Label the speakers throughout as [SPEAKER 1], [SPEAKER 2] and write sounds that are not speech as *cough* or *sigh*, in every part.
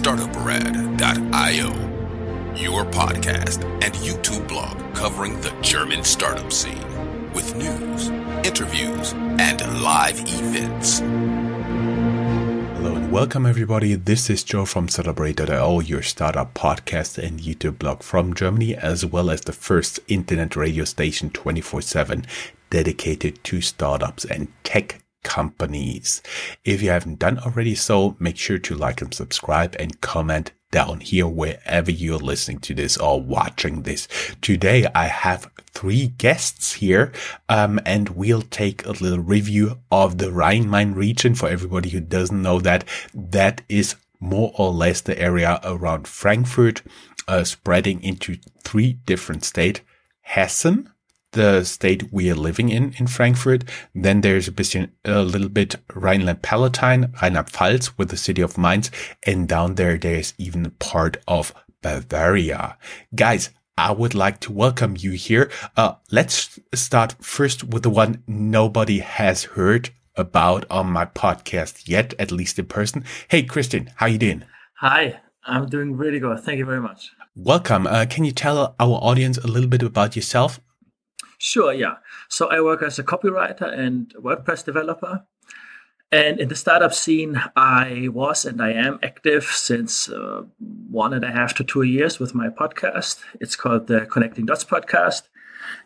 [SPEAKER 1] startuprad.io, your podcast and YouTube blog covering the German startup scene with news, interviews, and live events.
[SPEAKER 2] Hello and welcome everybody. This is Joe from Startuprad.io, your startup podcast and YouTube blog from Germany, as well as the first internet radio station 24 7 dedicated to startups and tech companies. If you haven't done already so, make sure to like and subscribe and comment down here wherever you're listening to this or watching this. Today I have three guests here, um, and we'll take a little review of the Rhine-Main region for everybody who doesn't know that. That is more or less the area around Frankfurt, uh, spreading into three different states. Hessen, the state we are living in, in Frankfurt. Then there's a bit, a little bit Rhineland-Palatine, Rheinland-Pfalz with the city of Mainz. And down there, there's even part of Bavaria. Guys, I would like to welcome you here. Uh, let's start first with the one nobody has heard about on my podcast yet, at least in person. Hey, Christian, how you doing?
[SPEAKER 3] Hi, I'm doing really good. Thank you very much.
[SPEAKER 2] Welcome. Uh, can you tell our audience a little bit about yourself?
[SPEAKER 3] Sure, yeah. So I work as a copywriter and WordPress developer. And in the startup scene, I was and I am active since uh, one and a half to two years with my podcast. It's called the Connecting Dots podcast.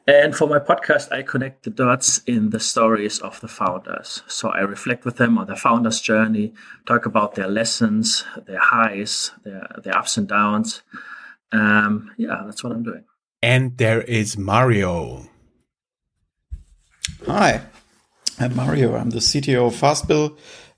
[SPEAKER 3] And for my podcast, I connect the dots in the stories of the founders. So I reflect with them on the founders' journey, talk about their lessons, their highs, their, their ups and downs. Um, yeah, that's what I'm doing.
[SPEAKER 2] And there is Mario.
[SPEAKER 4] Hi, I'm Mario. I'm the CTO of Fastbill,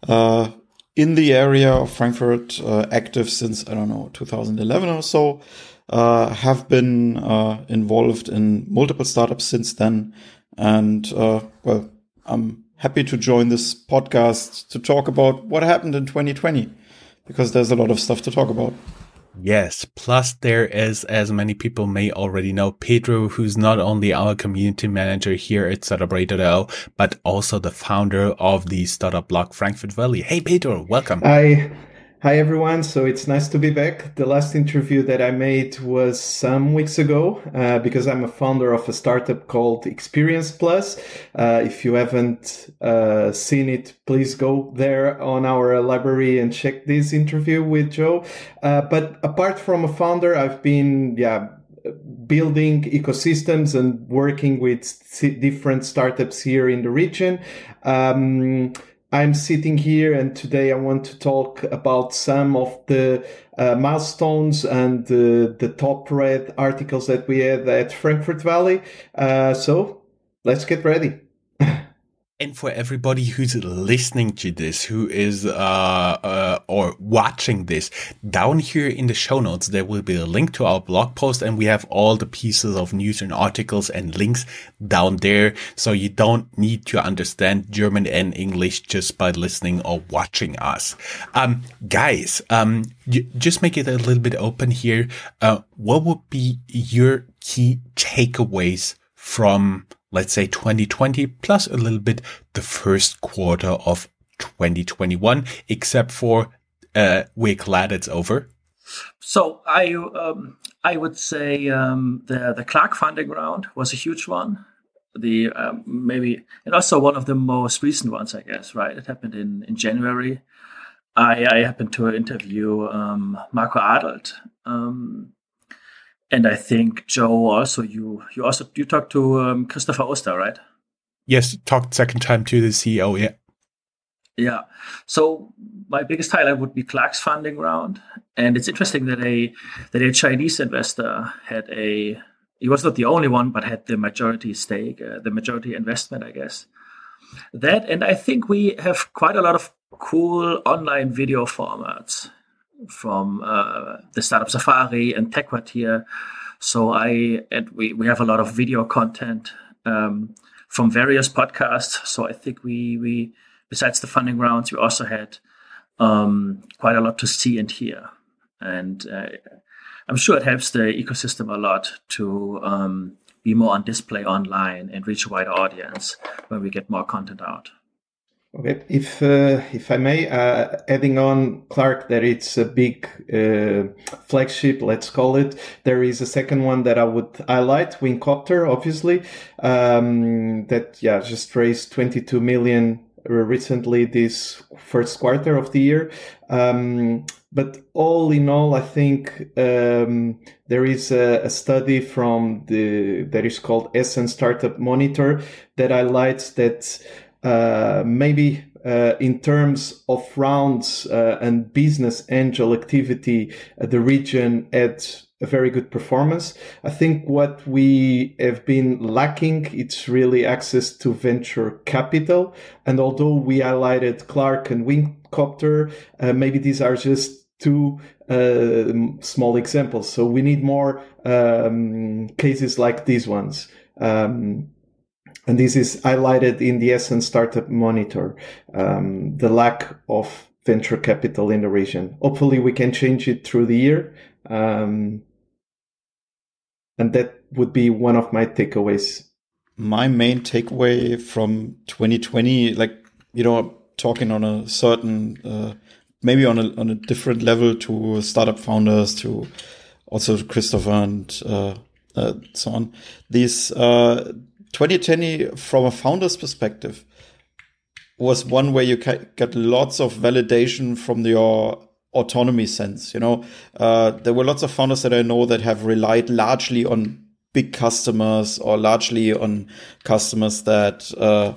[SPEAKER 4] uh, in the area of Frankfurt, uh, active since, I don't know, 2011 or so. Uh, have been uh, involved in multiple startups since then. And, uh, well, I'm happy to join this podcast to talk about what happened in 2020 because there's a lot of stuff to talk about.
[SPEAKER 2] Yes. Plus, there is, as many people may already know, Pedro, who's not only our community manager here at Startuprad.io, but also the founder of the startup blog Frankfurt Valley. Hey, Pedro, welcome.
[SPEAKER 5] Hi. Hi, everyone. So it's nice to be back. The last interview that I made was some weeks ago uh, because I'm a founder of a startup called Experience Plus. Uh, if you haven't uh, seen it, please go there on our library and check this interview with Joe. Uh, but apart from a founder, I've been, yeah, building ecosystems and working with different startups here in the region. Um, I'm sitting here and today I want to talk about some of the uh, milestones and uh, the top read articles that we had at Frankfurt Valley. Uh, so let's get ready.
[SPEAKER 2] And for everybody who's listening to this, who is, uh, uh, or watching this, down here in the show notes, there will be a link to our blog post and we have all the pieces of news and articles and links down there. So you don't need to understand German and English just by listening or watching us. Um, guys, um, just make it a little bit open here. Uh, what would be your key takeaways from let's say 2020 plus a little bit the first quarter of 2021, except for uh, we're glad it's over.
[SPEAKER 3] So I um, I would say um, the the Clark funding round was a huge one. The um, maybe and also one of the most recent ones, I guess. Right, it happened in in January. I, I happened to interview um, Marco Adelt, um, and I think Joe also you you also you talked to um, Christopher Oster, right?
[SPEAKER 2] Yes, talked second time to the CEO. Yeah.
[SPEAKER 3] Yeah. So my biggest highlight would be Clark's funding round, and it's interesting that a that a Chinese investor had a he was not the only one, but had the majority stake, uh, the majority investment, I guess. That and I think we have quite a lot of cool online video formats from uh, the startup Safari and TechQuartier. So I and we we have a lot of video content um, from various podcasts. So I think we we besides the funding rounds, we also had um, quite a lot to see and hear, and uh, I'm sure it helps the ecosystem a lot to um, be more on display online and reach a wider audience when we get more content out.
[SPEAKER 5] Okay, if uh, if I may, uh, adding on Clark that it's a big uh, flagship, let's call it. There is a second one that I would highlight, Wingcopter, obviously, um, that yeah just raised 22 million recently this first quarter of the year. Um, but all in all, I think um, there is a, a, study from the that is called Hessen Startup Monitor that highlights that uh, maybe uh, in terms of rounds uh, and business angel activity, the region had a very good performance. I think what we have been lacking, it's really access to venture capital. And although we highlighted Clark and Wingcopter, uh, maybe these are just two uh, small examples. So we need more um, cases like these ones. Um, and this is highlighted in the Hessen Startup Monitor, um, the lack of venture capital in the region. Hopefully, we can change it through the year. Um, and that would be one of my takeaways.
[SPEAKER 4] My main takeaway from 2020, like, you know, talking on a certain, uh, maybe on a, on a different level to startup founders, to also Christopher and uh, uh, so on. These uh, 2020, from a founder's perspective, was one where you get lots of validation from your autonomy sense. You know, uh, there were lots of founders that I know that have relied largely on big customers or largely on customers that uh,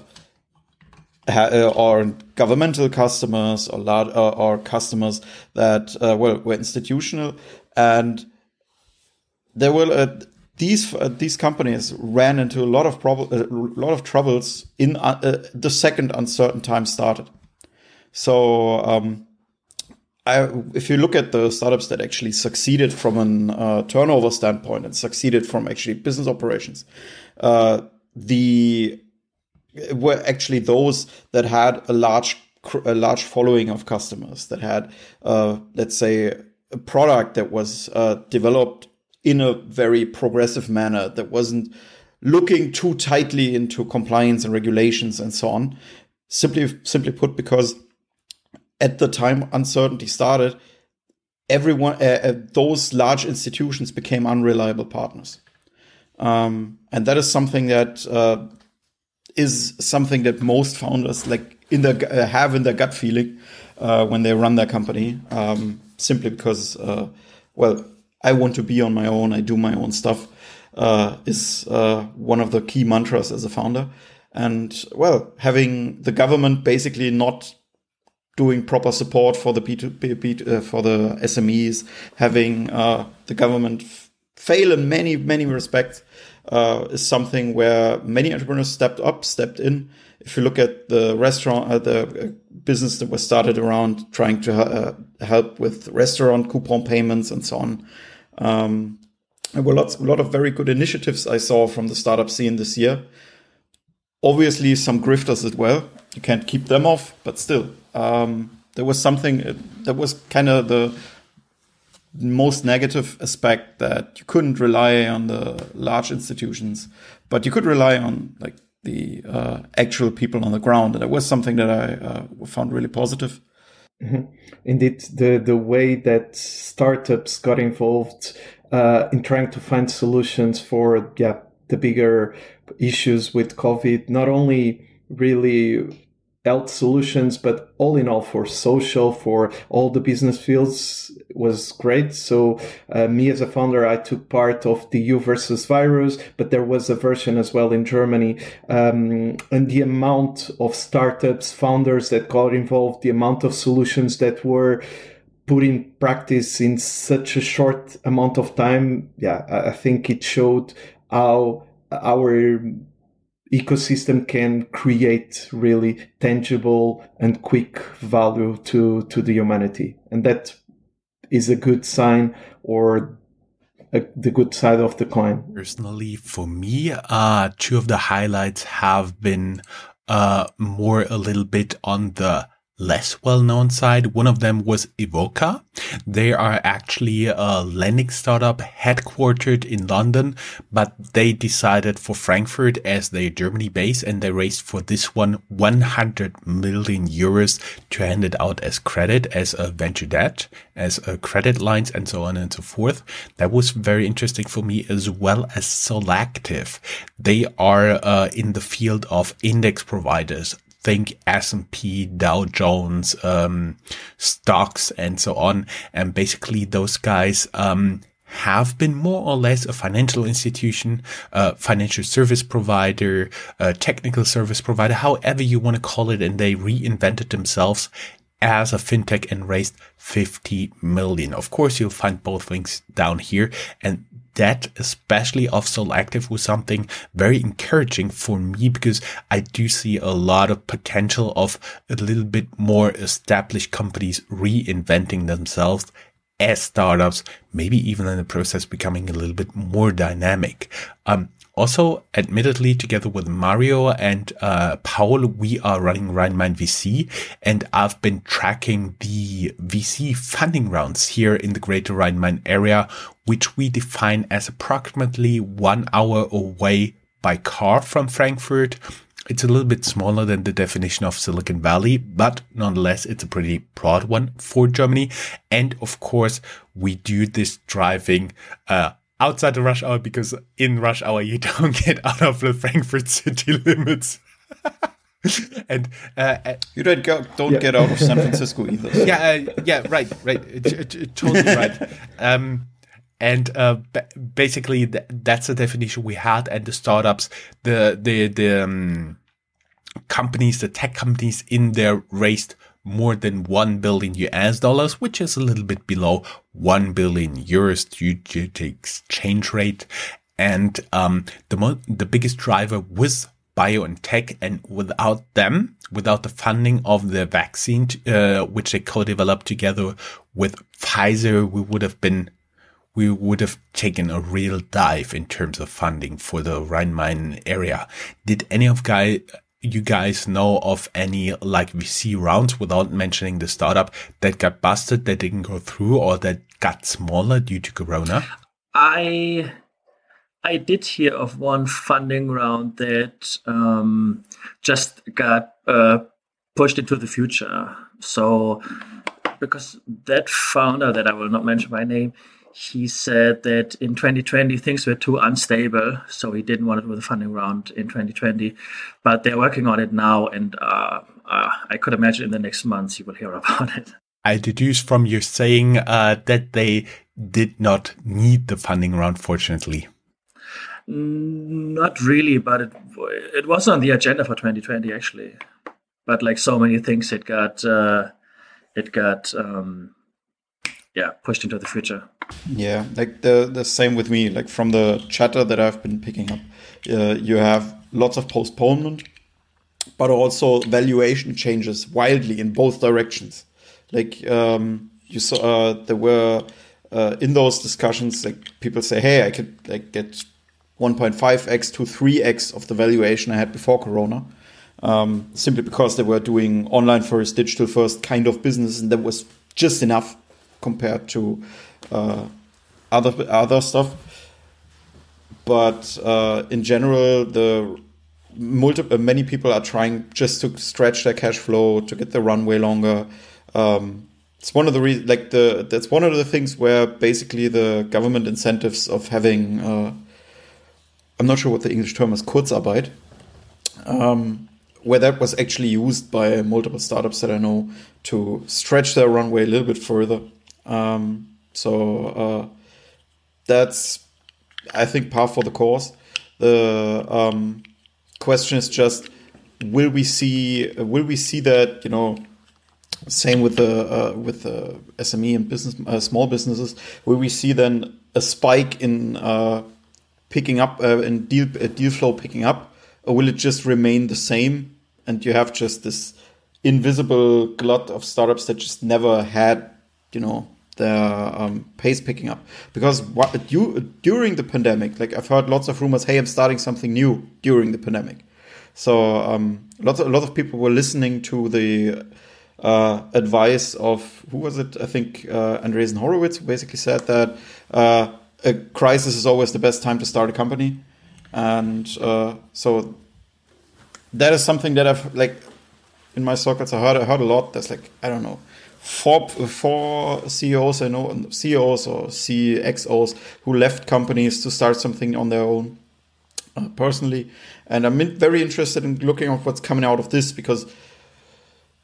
[SPEAKER 4] or uh, governmental customers or large, uh, or customers that uh, well were institutional and there were uh, these uh, these companies ran into a lot of prob- a lot of troubles in uh, uh, the second uncertain time started. So, um, I, if you look at the startups that actually succeeded from a uh, turnover standpoint and succeeded from actually business operations, uh, the were actually those that had a large a large following of customers that had, uh, let's say, a product that was developed in a very progressive manner that wasn't looking too tightly into compliance and regulations and so on. Simply, simply put, because at the time uncertainty started, everyone, uh, uh, those large institutions became unreliable partners, um, and that is something that uh, is something that most founders like in their uh, have in their gut feeling uh, when they run their company, um, simply because, uh, well, I want to be on my own. I do my own stuff. Uh, is uh, one of the key mantras as a founder. And well, having the government basically not doing proper support for the P2P, uh, for the SMEs, having uh, the government fail in many many respects uh, is something where many entrepreneurs stepped up, stepped in. If you look at the restaurant, uh, the business that was started around trying to help with restaurant coupon payments and so on, um, there were lots, a lot of very good initiatives I saw from the startup scene this year. Obviously, some grifters as well. You can't keep them off, but still, um, there was something uh, that was kind of the most negative aspect that you couldn't rely on the large institutions, but you could rely on like the uh, actual people on the ground. And that was something that I uh, found really positive.
[SPEAKER 5] Mm-hmm. Indeed, the the way that startups got involved uh, in trying to find solutions for yeah the bigger issues with COVID, not only really health solutions, but all in all for social, for all the business fields was great. So uh, me as a founder, I took part of the EU versus virus, but there was a version as well in Germany. Um, and the amount of startups, founders that got involved, the amount of solutions that were put in practice in such a short amount of time. Yeah, I think it showed how our ecosystem can create really tangible and quick value to to the humanity. And that is a good sign or a, the good side of the coin.
[SPEAKER 2] Personally for me uh two of the highlights have been uh more a little bit on the less well-known side. One of them was iwoca. They are actually a lending startup headquartered in London, but they decided for Frankfurt as their Germany base and they raised for this one 100 million euros to hand it out as credit, as a venture debt, as a credit lines and so on and so forth. That was very interesting for me as well as Solactive. They are uh, in the field of index providers think S&P, Dow Jones, um, stocks and so on. And basically those guys, um, have been more or less a financial institution, a financial service provider, a technical service provider, however you want to call it. And they reinvented themselves as a fintech and raised 50 million. Of course, you'll find both links down here. And that, especially of Solactive, was something very encouraging for me because I do see a lot of potential of a little bit more established companies reinventing themselves as startups, maybe even in the process becoming a little bit more dynamic. Um, also, admittedly, together with Mario and uh, Paul, we are running Rheinmain VC, and I've been tracking the VC funding rounds here in the greater Rhine-Main area, which we define as approximately one hour away by car from Frankfurt. It's a little bit smaller than the definition of Silicon Valley, but nonetheless, it's a pretty broad one for Germany. And of course, we do this driving uh, outside the rush hour because in rush hour you *laughs* don't get out of the Frankfurt city *laughs* limits. *laughs* and uh, uh,
[SPEAKER 4] you don't go, don't yeah. get out of San Francisco either.
[SPEAKER 2] So. Yeah, uh, yeah, right, right, totally right. Um, and uh, basically, th- that's the definition we had. And the startups, the the the um, companies, the tech companies in there raised more than 1 billion US dollars, which is a little bit below 1 billion euros due to the exchange rate. And um, the mo- the biggest driver was BioNTech. And without them, without the funding of the vaccine, uh, which they co-developed together with Pfizer, we would have been we would have taken a real dive in terms of funding for the Rhine-Main area. Did any of guys you guys know of any like VC rounds without mentioning the startup that got busted, that didn't go through, or that got smaller due to Corona?
[SPEAKER 3] I I did hear of one funding round that um, just got uh, pushed into the future. So because that founder that I will not mention by name, he said that in 2020 things were too unstable, so he didn't want to do the funding round in 2020. But they're working on it now, and uh, uh, I could imagine in the next months you will hear *laughs* about it.
[SPEAKER 2] I deduce from your saying uh, that they did not need the funding round, fortunately.
[SPEAKER 3] Mm, not really, but it it was on the agenda for 2020 actually. But like so many things, it got uh, it got um, yeah pushed into the future.
[SPEAKER 4] Yeah, like the the same with me. Like from the chatter that I've been picking up, uh, you have lots of postponement, but also valuation changes wildly in both directions. Like um, you saw, uh, there were uh, in those discussions, like people say, "Hey, I could like get 1.5x to 3x of the valuation I had before Corona." Um, simply because they were doing online first, digital first kind of business, and that was just enough compared to uh, other other stuff. But uh, in general, the multiple many people are trying just to stretch their cash flow to get the runway longer. Um, it's one of the re- like the that's one of the things where basically the government incentives of having uh, I'm not sure what the English term is Kurzarbeit, um, where that was actually used by multiple startups that I know to stretch their runway a little bit further. Um, so uh, that's, I think, par for the course. The um, question is just, will we see? Will we see that? You know, same with the uh, with the SME and business uh, small businesses. Will we see then a spike in uh, picking up uh, in deal uh, deal flow picking up, or will it just remain the same? And you have just this invisible glut of startups that just never had, you know, their um, pace picking up because what, you, during the pandemic, like I've heard lots of rumors, hey, I'm starting something new during the pandemic. So um, lots of, a lot of people were listening to the uh, advice of who was it? I think uh, Andreessen Horowitz basically said that uh, a crisis is always the best time to start a company, and uh, so that is something that I've like in my circles. I heard I heard a lot. that's like I don't know four four CEOs I know and CEOs or CXOs who left companies to start something on their own. Uh, personally, and I'm very interested in looking at what's coming out of this because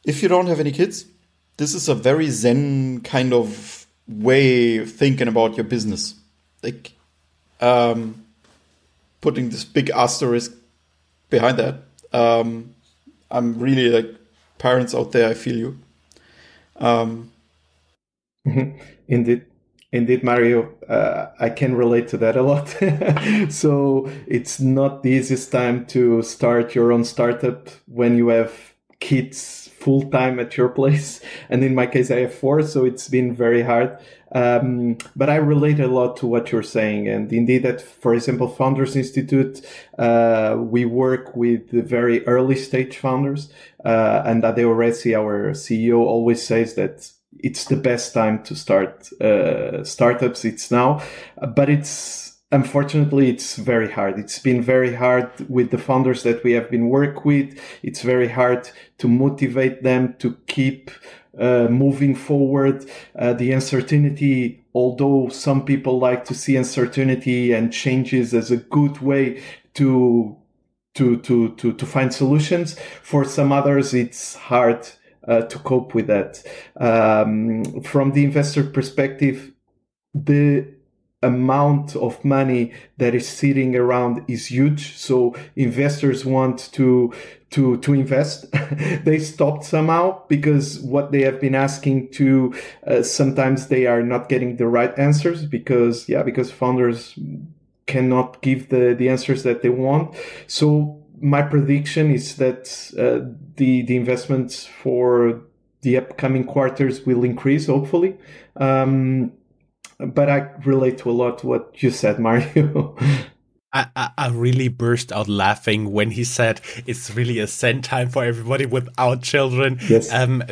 [SPEAKER 4] if you don't have any kids, this is a very zen kind of way of thinking about your business. Like um, putting this big asterisk behind that. Um, I'm really like parents out there. I feel you. Um,
[SPEAKER 5] Indeed. Indeed, Mario, uh, I can relate to that a lot. *laughs* so it's not the easiest time to start your own startup when you have kids full time at your place. *laughs* And in my case, I have four, so it's been very hard. Um, but I relate a lot to what you're saying. And indeed, that, for example, Founders Institute, uh, we work with the very early stage founders. Uh, and Adeo Ressi, our CEO, always says that it's the best time to start uh, startups. It's now, but it's unfortunately it's very hard. It's been very hard with the founders that we have been work with. It's very hard to motivate them to keep uh, moving forward. Uh, the uncertainty although some people like to see uncertainty and changes as a good way to to to to, to find solutions for some others it's hard uh, to cope with that. Um, from the investor perspective the amount of money that is sitting around is huge. So investors want to to to invest. *laughs* they stopped somehow because what they have been asking to uh, sometimes they are not getting the right answers because yeah because founders cannot give the the answers that they want. So my prediction is that uh, the the investments for the upcoming quarters will increase hopefully. Um, but I relate to a lot to what you said, Mario.
[SPEAKER 2] I, I, really burst out laughing when he said it's really a zen time for everybody without children.
[SPEAKER 5] Yes.
[SPEAKER 2] Um,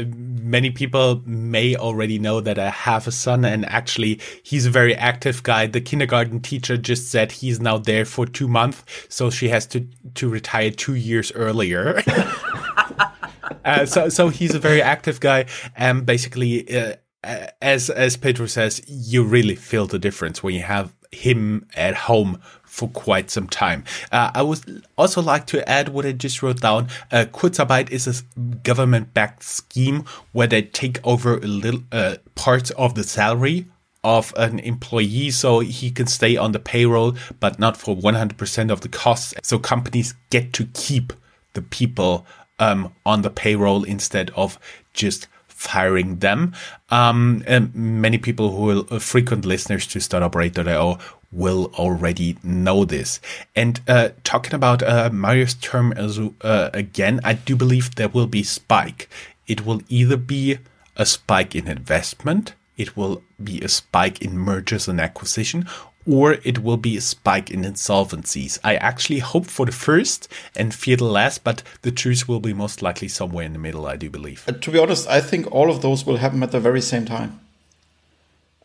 [SPEAKER 2] many people may already know that I have a son and actually he's a very active guy. The kindergarten teacher just said he's now there for two months. So she has to, to retire two years earlier. *laughs* uh, so, so he's a very active guy. And basically, uh, as as Pedro says, you really feel the difference when you have him at home for quite some time. Uh, I would also like to add what I just wrote down. Uh, Kurzarbeit is a government-backed scheme where they take over a little uh, part of the salary of an employee so he can stay on the payroll, but not for 100% of the costs. So companies get to keep the people um, on the payroll instead of just firing them. Um, many people who are uh, frequent listeners to startuprad.io will already know this. And uh, talking about uh, Mario's term as uh, again, I do believe there will be spike. It will either be a spike in investment, it will be a spike in mergers and acquisition, or it will be a spike in insolvencies. I actually hope for the first and fear the last, but the truth will be most likely somewhere in the middle, I do believe.
[SPEAKER 4] Uh, to be honest, I think all of those will happen at the very same time.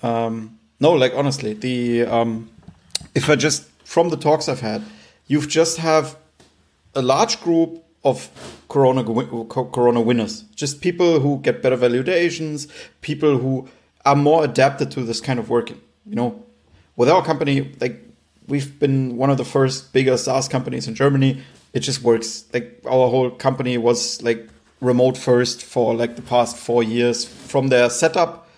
[SPEAKER 4] Um, no, like honestly, the um, if I just from the talks I've had, you've just have a large group of corona corona winners, just people who get better valuations, people who are more adapted to this kind of working. You know, with our company, like we've been one of the first bigger SaaS companies in Germany. It just works. Like our whole company was like remote first for like the past four years. From their setup,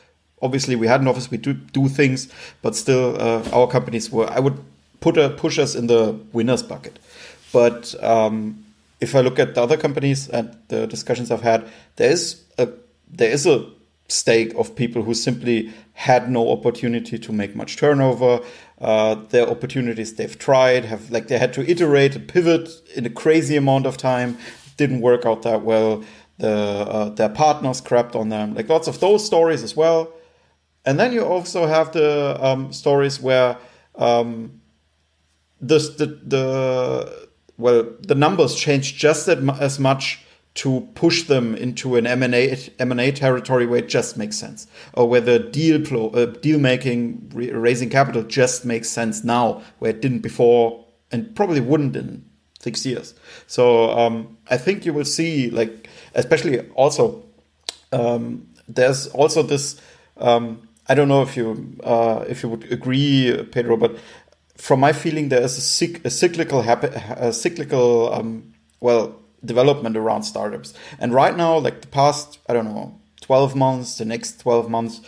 [SPEAKER 4] obviously we had an office, we do do things, but still uh, our companies were. I would put a push us in the winners bucket. But um, if I look at the other companies and the discussions I've had, there is a there is a stake of people who simply had no opportunity to make much turnover. Uh, their opportunities they've tried have like they had to iterate and pivot in a crazy amount of time. Didn't work out that well. The uh, their partners crapped on them. Like lots of those stories as well. And then you also have the um, stories where um, the, the the well the numbers change just as much to push them into an M&A M&A territory where it just makes sense, or where the deal uh, deal making, raising capital just makes sense now, where it didn't before, and probably wouldn't in six years. So um, I think you will see, like, especially also, um, there's also this. Um, I don't know if you uh, if you would agree, Pedro, but from my feeling, there is a, cyc- a cyclical a cyclical um, well development around startups. And right now, like the past, I don't know, 12 months, the next 12 months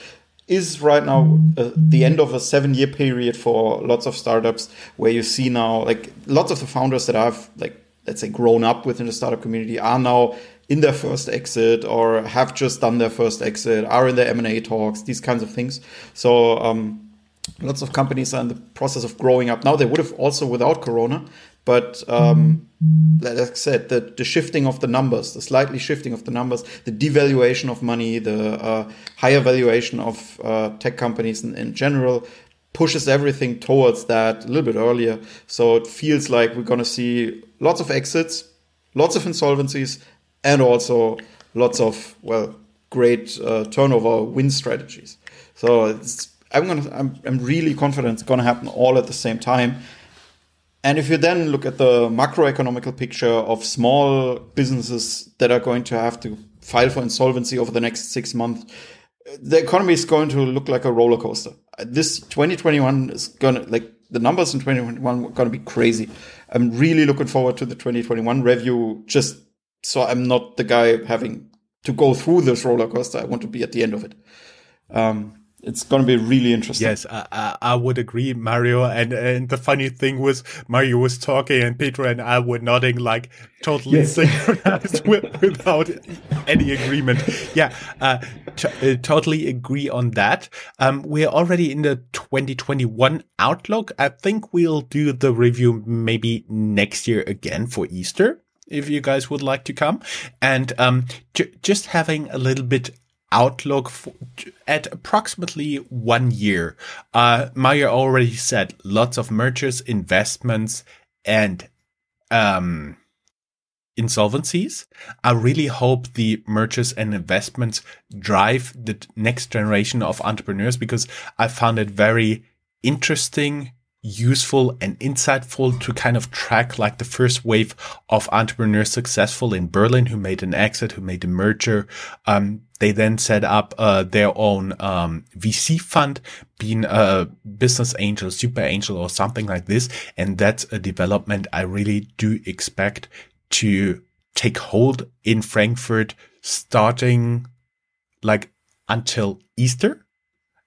[SPEAKER 4] is right now uh, the end of a seven year period for lots of startups where you see now like lots of the founders that I've like let's say grown up within the startup community are now in their first exit or have just done their first exit are in their m&a talks these kinds of things so um, lots of companies are in the process of growing up now they would have also without corona but um, like I said, the, the shifting of the numbers, the slightly shifting of the numbers, the devaluation of money, the uh, higher valuation of uh, tech companies in, in general pushes everything towards that a little bit earlier. So it feels like we're going to see lots of exits, lots of insolvencies, and also lots of well, great uh, turnover win strategies. So I'm gonna, I'm, I'm really confident it's going to happen all at the same time. And if you then look at the macroeconomical picture of small businesses that are going to have to file for insolvency over the next six months, the economy is going to look like a roller coaster. This 2021 is going to, like, the numbers in 2021 are going to be crazy. I'm really looking forward to the 2021 review, just so I'm not the guy having to go through this roller coaster. I want to be at the end of it. Um, it's going to be really interesting.
[SPEAKER 2] Yes, I, I, would agree, Mario. And and the funny thing was, Mario was talking, and Pedro and I were nodding like totally yes. synchronized *laughs* with, without any agreement. Yeah, uh, uh, totally agree on that. Um, we're already in the 2021 outlook. I think we'll do the review maybe next year again for Easter if you guys would like to come. And um, j- just having a little bit outlook for, at approximately one year. Uh, Mario already said lots of mergers, investments, and um, insolvencies. I really hope the mergers and investments drive the next generation of entrepreneurs because I found it very interesting useful and insightful to kind of track like the first wave of entrepreneurs successful in Berlin who made an exit, who made a merger. Um, they then set up uh, their own um, VC fund, being a business angel, super angel, or something like this. And that's a development I really do expect to take hold in Frankfurt starting like until Easter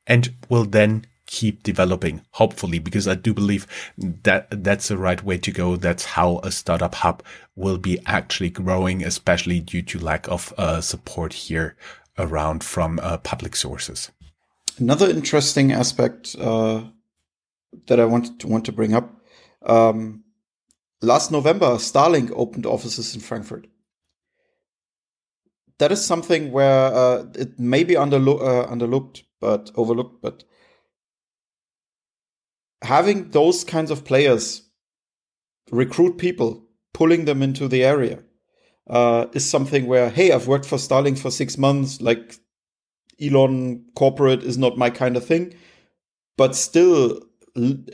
[SPEAKER 2] and will then keep developing, hopefully, because I do believe that that's the right way to go. That's how a startup hub will be actually growing, especially due to lack of uh, support here around from uh, public sources.
[SPEAKER 4] Another interesting aspect uh, that I wanted to want to bring up. Um, last November, Starlink opened offices in Frankfurt. That is something where uh, it may be underlo- uh, underlooked, but overlooked, but having those kinds of players recruit people, pulling them into the area, uh, is something where, hey, I've worked for Starlink for six months, like Elon corporate is not my kind of thing, but still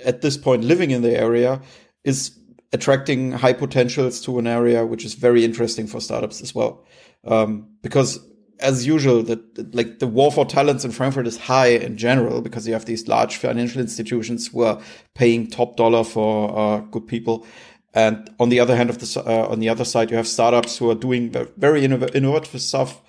[SPEAKER 4] at this point living in the area is attracting high potentials to an area which is very interesting for startups as well. Um, because as usual, that like the war for talents in Frankfurt is high in general because you have these large financial institutions who are paying top dollar for uh, good people. And on the other hand of the uh, on the other side, you have startups who are doing very innovative stuff,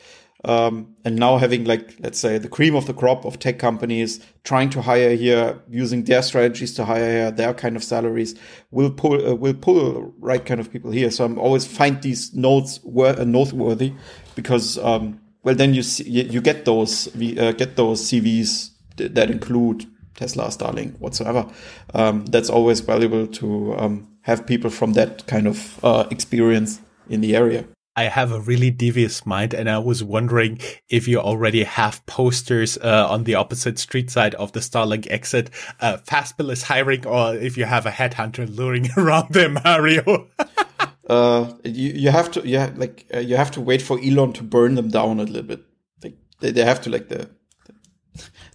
[SPEAKER 4] um, and now having like let's say the cream of the crop of tech companies trying to hire here using their strategies to hire here, their kind of salaries will pull uh, will pull right kind of people here. So I'm always find these notes were uh, noteworthy because um, well, then you see, you get those uh, get those CVs that include Tesla, Starlink, whatsoever. Um, that's always valuable to um, have people from that kind of uh, experience in the area.
[SPEAKER 2] I have a really devious mind, and I was wondering if you already have posters uh, on the opposite street side of the Starlink exit. Uh, Fastbill is hiring, or if you have a headhunter luring *laughs* around there, Mario. *laughs*
[SPEAKER 4] uh, you you have to yeah like uh, you have to wait for Elon to burn them down a little bit. Like they, they have to like the,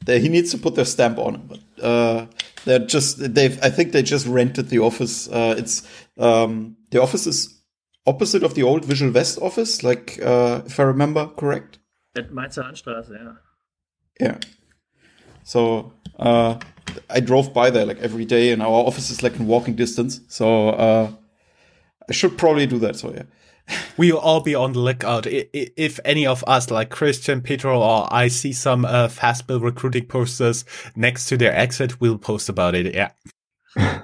[SPEAKER 4] the he needs to put their stamp on it. But uh, they're just they've I think they just rented the office. Uh, it's um, the office is opposite of the old Visual West office, like uh, if I remember correct.
[SPEAKER 3] At Mainzer Landstraße, yeah.
[SPEAKER 4] Yeah. So uh, I drove by there like every day, and our office is like in walking distance. So uh, I should probably do that. So yeah. *laughs*
[SPEAKER 2] We'll all be on the lookout. If any of us, like Christian, Pedro, or I see some uh, Fastbill recruiting posters next to their exit, we'll post about it. Yeah. *laughs*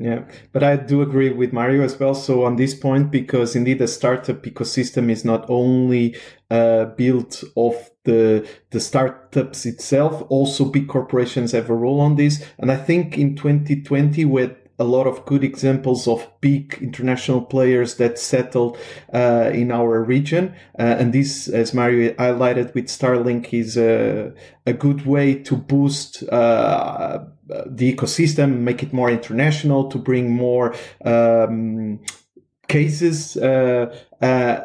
[SPEAKER 5] Yeah, but I do agree with Mario as well. So on this point, because indeed the startup ecosystem is not only uh, built of the the startups itself, also big corporations have a role on this. And I think in 2020, with a lot of good examples of big international players that settled uh, in our region. Uh, and this, as Mario highlighted with Starlink, is a, a good way to boost uh, the ecosystem, make it more international, to bring more um, cases, uh, uh,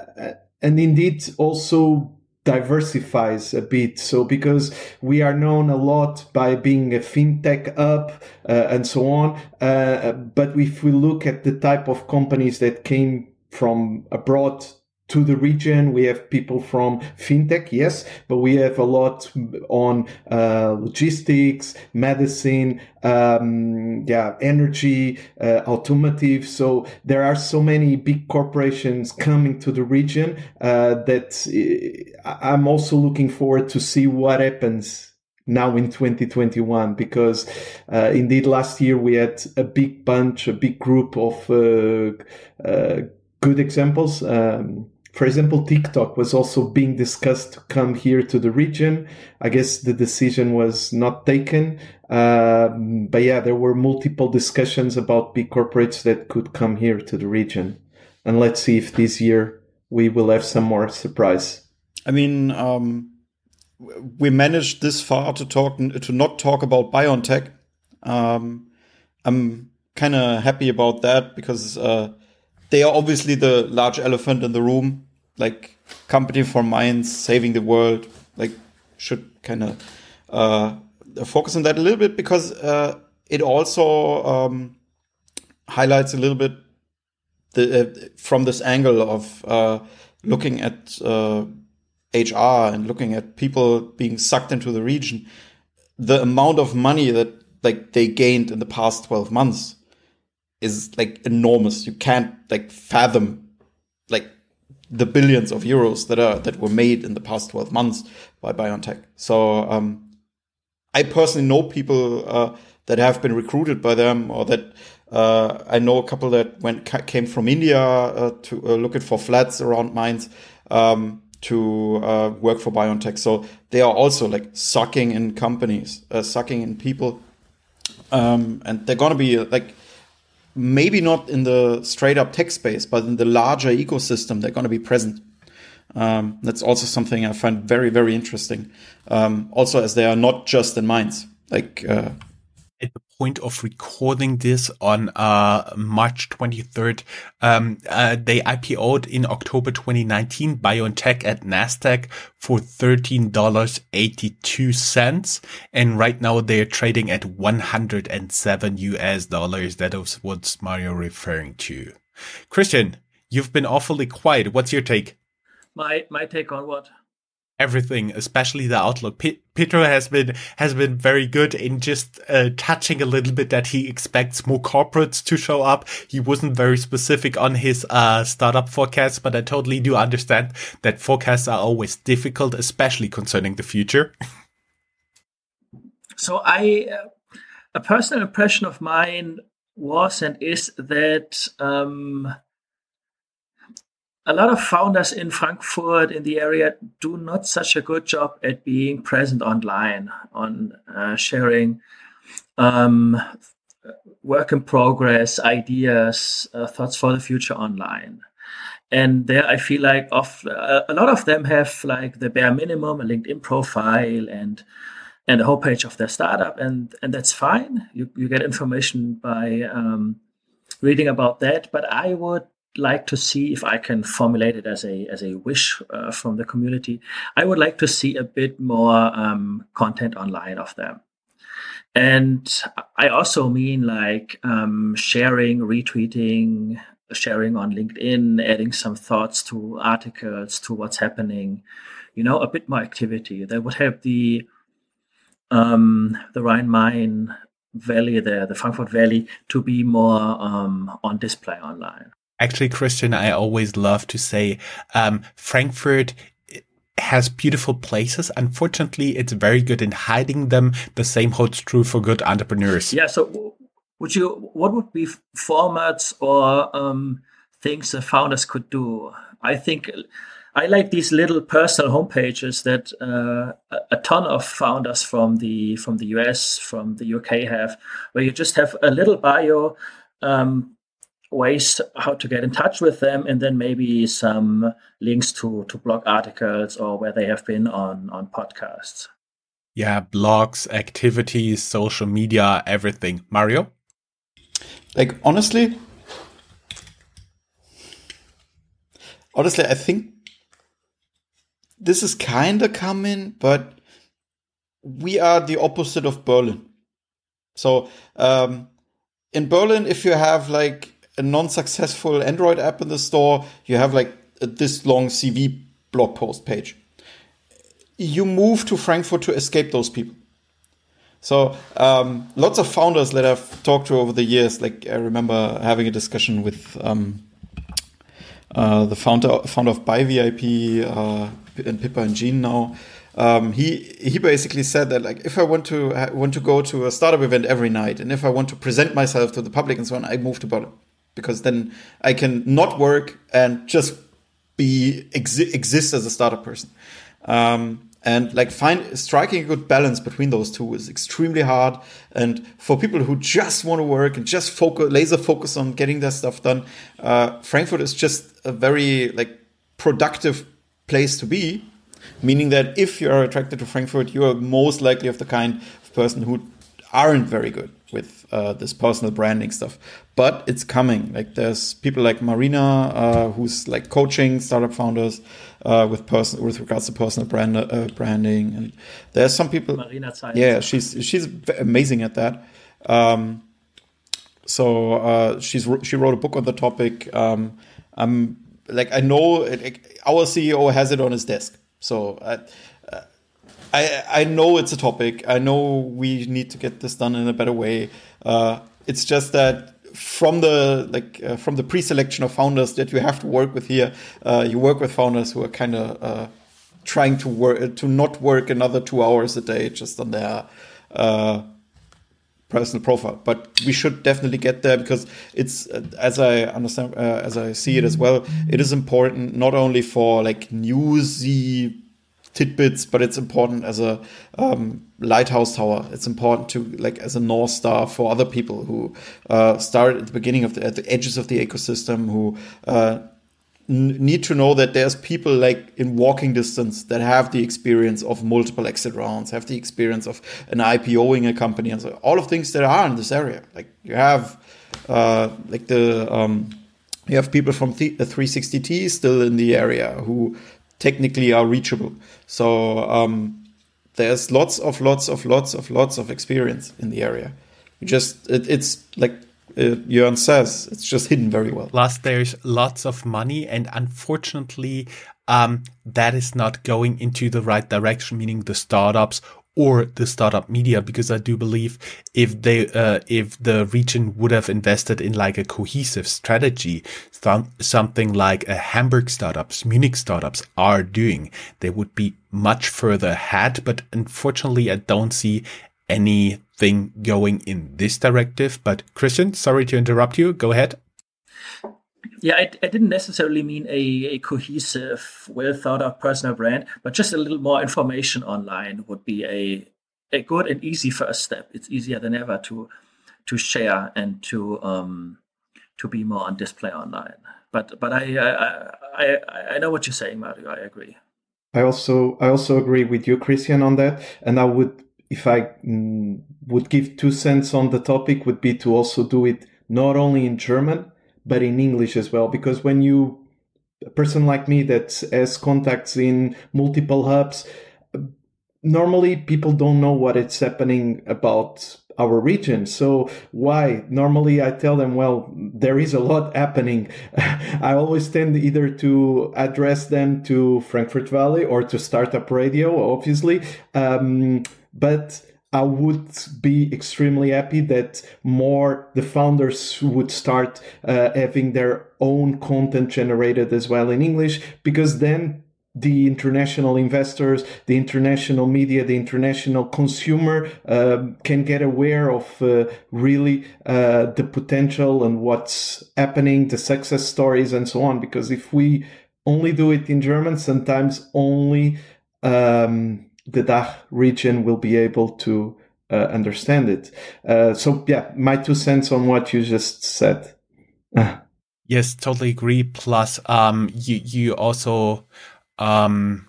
[SPEAKER 5] and indeed also diversifies a bit. So because we are known a lot by being a fintech hub uh, and so on, uh, but if we look at the type of companies that came from abroad to the region. We have people from fintech, yes, but we have a lot on uh, logistics, medicine, um, yeah, energy, uh, automotive. So there are so many big corporations coming to the region uh, that uh, I'm also looking forward to see what happens now in 2021 because uh, indeed last year we had a big bunch a big group of uh, uh, good examples um, for example, TikTok was also being discussed to come here to the region. I guess the decision was not taken. Um, but yeah, there were multiple discussions about big corporates that could come here to the region. And let's see if this year we will have some more surprise.
[SPEAKER 4] I mean, um, we managed this far to talk to not talk about biotech. Um, I'm kind of happy about that because uh, they are obviously the large elephant in the room. Like company for Mainz, saving the world. Like should kind of uh, focus on that a little bit because uh, it also um, highlights a little bit the uh, from this angle of uh, looking at HR uh, and looking at people being sucked into the region. The amount of money that like they gained in the past 12 months is like enormous. You can't like fathom like the billions of euros that are that were made in the past 12 months by BioNTech. So um, I personally know people uh, that have been recruited by them, or that uh, I know a couple that went came from India uh, to uh, looking for flats around Mainz um, to uh, work for BioNTech. So they are also like sucking in companies, uh, sucking in people, um, and they're gonna be like maybe not in the straight up tech space, but in the larger ecosystem, they're going to be present. Um, that's also something I find very, very interesting. Um, also, as they are not just in Mainz. Like uh,
[SPEAKER 2] at the point of recording this on uh, March 23rd, um, uh, they IPO'd in October 2019, BioNTech at Nasdaq for $13.82. And right now they're trading at 107 US dollars. That was what Mario referring to. Christian, you've been awfully quiet. What's your take?
[SPEAKER 3] My, my take on what?
[SPEAKER 2] Everything, especially the outlook. P- Pedro has been has been very good in just uh, touching a little bit that he expects more corporates to show up. He wasn't very specific on his uh, startup forecasts, but I totally do understand that forecasts are always difficult, especially concerning the future.
[SPEAKER 3] So I, uh, a personal impression of mine was and is that. Um, a lot of founders in Frankfurt in the area do not such a good job at being present online on uh, sharing um, work in progress, ideas, uh, thoughts for the future online. And there, I feel like of uh, a lot of them have like the bare minimum, a LinkedIn profile, and and a homepage of their startup, and and that's fine. You you get information by um, reading about that. But I would like to see if I can formulate it as a as a wish uh, from the community. I would like to see a bit more um, content online of them. And I also mean like um, sharing, retweeting, sharing on LinkedIn, adding some thoughts to articles, to what's happening, you know, a bit more activity. That would help the um, the Rhine Main Valley there, the Frankfurt Valley, to be more um, on display online.
[SPEAKER 2] Actually, Christian, I always love to say um, Frankfurt has beautiful places. Unfortunately, it's very good in hiding them. The same holds true for good entrepreneurs.
[SPEAKER 3] Yeah. So, would you? What would be formats or um, things that founders could do? I think I like these little personal homepages that uh, a ton of founders from the from the US, from the UK have, where you just have a little bio. Um, ways how to get in touch with them and then maybe some links to to blog articles or where they have been on on podcasts.
[SPEAKER 2] Yeah blogs activities social media everything. Mario?
[SPEAKER 4] Like honestly honestly i think this is kind of coming but we are the opposite of berlin. So um in berlin if you have like a non-successful Android app in the store, you have like a, this long CV blog post page. You move to Frankfurt to escape those people. So um, lots of founders that I've talked to over the years, like I remember having a discussion with um, uh, the founder founder of BuyVIP uh, and Pippa and Jean now. Um, he he basically said that like if I want to want to go to a startup event every night and if I want to present myself to the public and so on, I move to Berlin because then I can not work and just be exi- exist as a startup person. Um, and like find striking a good balance between those two is extremely hard. And for people who just want to work and just focus, laser focus on getting their stuff done, uh, Frankfurt is just a very like productive place to be. Meaning that if you are attracted to Frankfurt, you are most likely of the kind of person who aren't very good with uh, this personal branding stuff. But it's coming. Like there's people like Marina, uh, who's like coaching startup founders uh, with person with regards to personal brand uh, branding, and there's some people.
[SPEAKER 3] Marina
[SPEAKER 4] Yeah, she's she's amazing at that. Um, so uh, she's she wrote a book on the topic. Um, I'm like I know it, our CEO has it on his desk, so. I, I, know it's a topic. I know we need to get this done in a better way. Uh, it's just that from the like uh, from the pre-selection of founders that you have to work with here, uh, you work with founders who are kind of uh, trying to work to not work another two hours a day just on their uh, personal profile. But we should definitely get there because it's uh, as I understand as I see it as well. It is important not only for like newsy tidbits, but it's important as a um, lighthouse tower. It's important to like as a north star for other people who uh, start at the beginning of the at the edges of the ecosystem who. Uh, need to know that there's people like in walking distance that have the experience of multiple exit rounds, have the experience of an IPOing a company, and so all of things that are in this area. Like you have, uh, like the um, you have people from the 360T still in the area who technically are reachable. So um, there's lots of lots of lots of lots of experience in the area. You just it, it's like uh, Jörn says, it's just hidden very well.
[SPEAKER 2] Plus, there's lots of money, and unfortunately, um, that is not going into the right direction. Meaning the startups or the startup media because I do believe if they uh, if the region would have invested in like a cohesive strategy, some, something like a Hamburg startups, Munich startups are doing, they would be much further ahead. But unfortunately, I don't see anything going in this directive. But Christian, sorry to interrupt you. Go ahead.
[SPEAKER 3] Yeah, I, I, didn't necessarily mean a, a cohesive, well thought out personal brand, but just a little more information online would be a a good and easy first step. It's easier than ever to to share and to um, to be more on display online. But but I I, I I know what you're saying, Mario. I agree.
[SPEAKER 5] I also I also agree with you, Christian, on that. And I would, if I mm, would give two cents on the topic, would be to also do it not only in German, but in English as well. Because when you, a person like me that has contacts in multiple hubs, normally people don't know what it's happening about our region. So why? Normally I tell them, well, there is a lot happening. *laughs* I always tend either to address them to Frankfurt Valley or to Startup Radio, obviously. Um, but I would be extremely happy that more the founders would start uh, having their own content generated as well in English, because then the international investors, the international media, the international consumer uh, can get aware of uh, really uh, the potential and what's happening, the success stories, and so on. Because if we only do it in German, sometimes only um, the DACH region will be able to uh, understand it. Uh, so yeah, my two cents on what you just said. *laughs*
[SPEAKER 2] yes, totally agree. Plus, um, you you also um,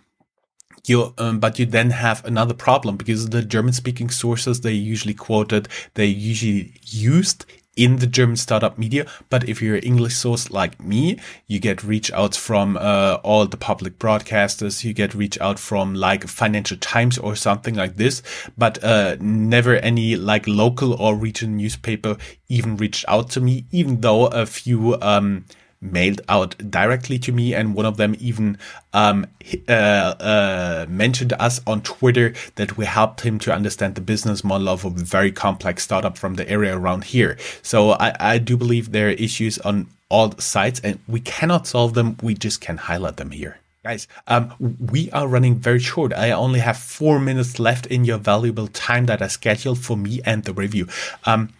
[SPEAKER 2] you um, but you then have another problem because the German speaking sources they usually quoted they usually used in the German startup media. But if you're English source like me, you get reach outs from uh, all the public broadcasters. You get reach out from like Financial Times or something like this, but uh, never any like local or regional newspaper even reached out to me, even though a few um, mailed out directly to me, and one of them even um, uh, uh, mentioned us on Twitter that we helped him to understand the business model of a very complex startup from the area around here. So I, I do believe there are issues on all sides, and we cannot solve them. We just can highlight them here. Guys, um, we are running very short. I only have four minutes left in your valuable time that I scheduled for me and the review. Um,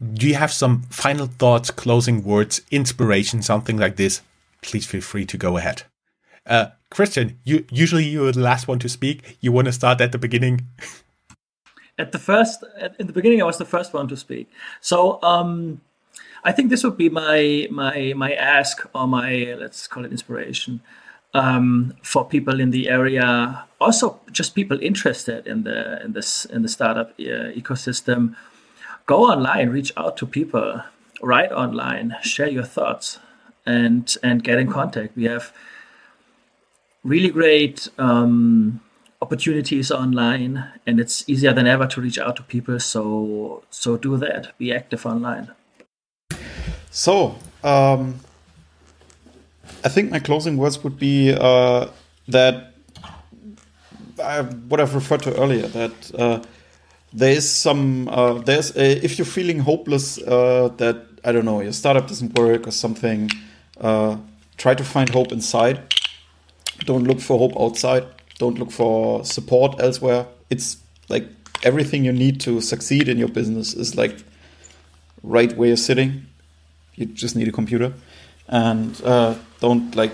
[SPEAKER 2] do you have some final thoughts, closing words, inspiration, something like this? Please feel free to go ahead. Uh, Christian, you usually you're the last one to speak. You want to start at the beginning? *laughs*
[SPEAKER 3] At the first, at, in the beginning, I was the first one to speak. So um, I think this would be my my my ask or my let's call it inspiration um, for people in the area. Also, just people interested in the in this in the startup uh, ecosystem go online, reach out to people, write online, share your thoughts, and and get in contact. We have really great um, opportunities online, and it's easier than ever to reach out to people. So so do that. Be active online.
[SPEAKER 4] So um, I think my closing words would be uh, that I, what I've referred to earlier that. Uh, there is some uh, there's a, uh, if you're feeling hopeless uh, that I don't know your startup doesn't work or something, uh, try to find hope inside. Don't look for hope outside. Don't look for support elsewhere. It's like everything you need to succeed in your business is like right where you're sitting. You just need a computer, and uh, don't like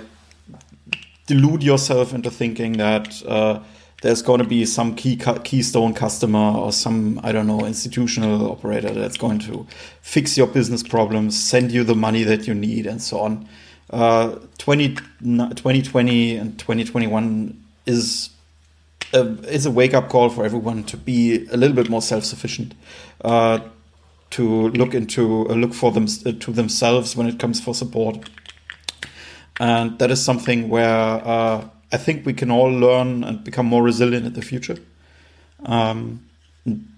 [SPEAKER 4] delude yourself into thinking that uh, there's going to be some key keystone customer or some I don't know institutional operator that's going to fix your business problems, send you the money that you need, and so on. Uh, 20, 2020 and 2021 is a, is a wake up call for everyone to be a little bit more self sufficient. Uh, to look into uh, look for them uh, to themselves when it comes for support, and that is something where uh, I think we can all learn and become more resilient in the future. Um,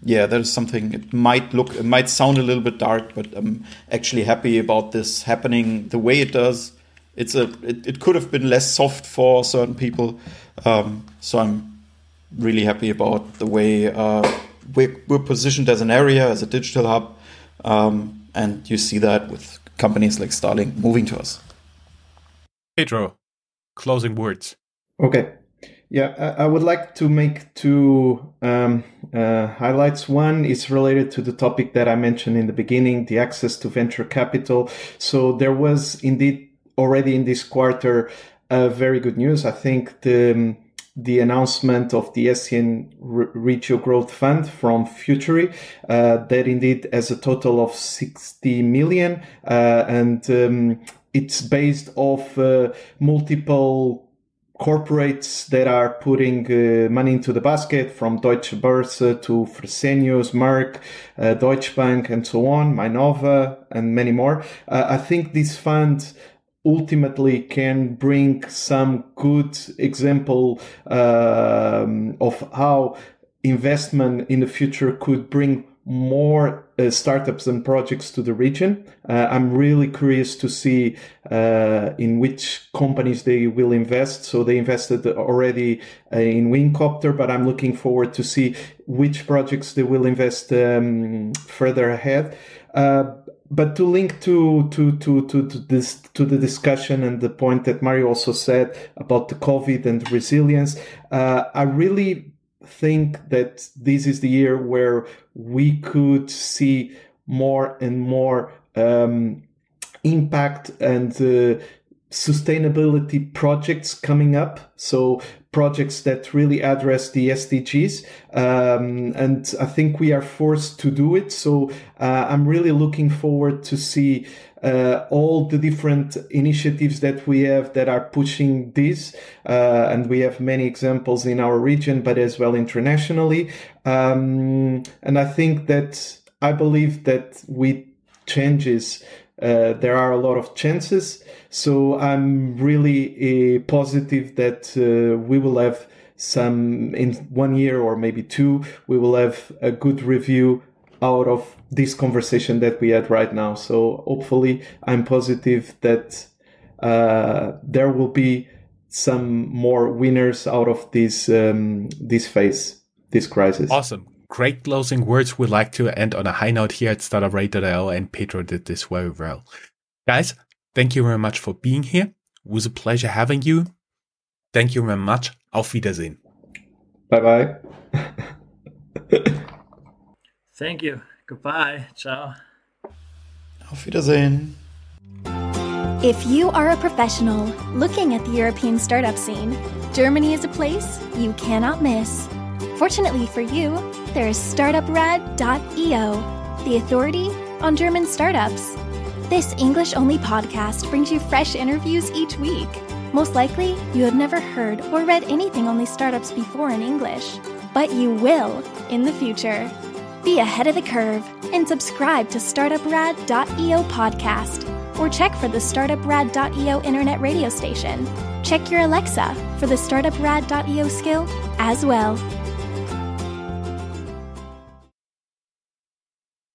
[SPEAKER 4] yeah, that is something. It might look, it might sound a little bit dark, but I'm actually happy about this happening the way it does. It's a, it, it could have been less soft for certain people, um, so I'm really happy about the way uh, we're, we're, positioned as an area, as a digital hub, um, and you see that with companies like Starling moving to us.
[SPEAKER 2] Pedro, closing words.
[SPEAKER 5] Okay. Yeah, I would like to make two um, uh, highlights. One is related to the topic that I mentioned in the beginning, the access to venture capital. So there was indeed already in this quarter uh, very good news. I think the um, the announcement of the SCN Regio Growth Fund from Futury uh, that indeed has a total of 60 million uh, and um, it's based off uh, multiple corporates that are putting uh, money into the basket from Deutsche Börse to Fresenius, Merck, uh, Deutsche Bank, and so on, Mainova, and many more. Uh, I think this fund ultimately can bring some good example um, of how investment in the future could bring more uh, startups and projects to the region. Uh, I'm really curious to see uh, in which companies they will invest. So they invested already uh, in Wingcopter, but I'm looking forward to see which projects they will invest um, further ahead. Uh, but to link to, to to to to this to the discussion and the point that Mario also said about the COVID and resilience, uh, I really think that this is the year where we could see more and more um, impact and uh, sustainability projects coming up. So projects that really address the SDGs. Um, and I think we are forced to do it. So uh, I'm really looking forward to see uh, all the different initiatives that we have that are pushing this. Uh, and we have many examples in our region, but as well internationally. Um, and I think that I believe that with changes, uh, there are a lot of chances. So I'm really uh, positive that uh, we will have some in one year or maybe two, we will have a good review out of this conversation that we had right now. So hopefully, I'm positive that uh, there will be some more winners out of this um, this phase, this crisis.
[SPEAKER 2] Awesome. Great closing words. We like to end on a high note here at StartupRad.io, and Pedro did this very well. Guys, thank you very much for being here. It was a pleasure having you. Thank you very much. Auf Wiedersehen.
[SPEAKER 5] Bye bye. *laughs*
[SPEAKER 3] Thank you. Goodbye. Ciao.
[SPEAKER 4] Auf Wiedersehen.
[SPEAKER 6] If you are a professional looking at the European startup scene, Germany is a place you cannot miss. Fortunately for you, there is startuprad.io, the authority on German startups. This English only podcast brings you fresh interviews each week. Most likely, you have never heard or read anything on these startups before in English, but you will in the future. Be ahead of the curve and subscribe to startuprad.io podcast or check for the startuprad.io internet radio station. Check your Alexa for the startuprad.io skill as well.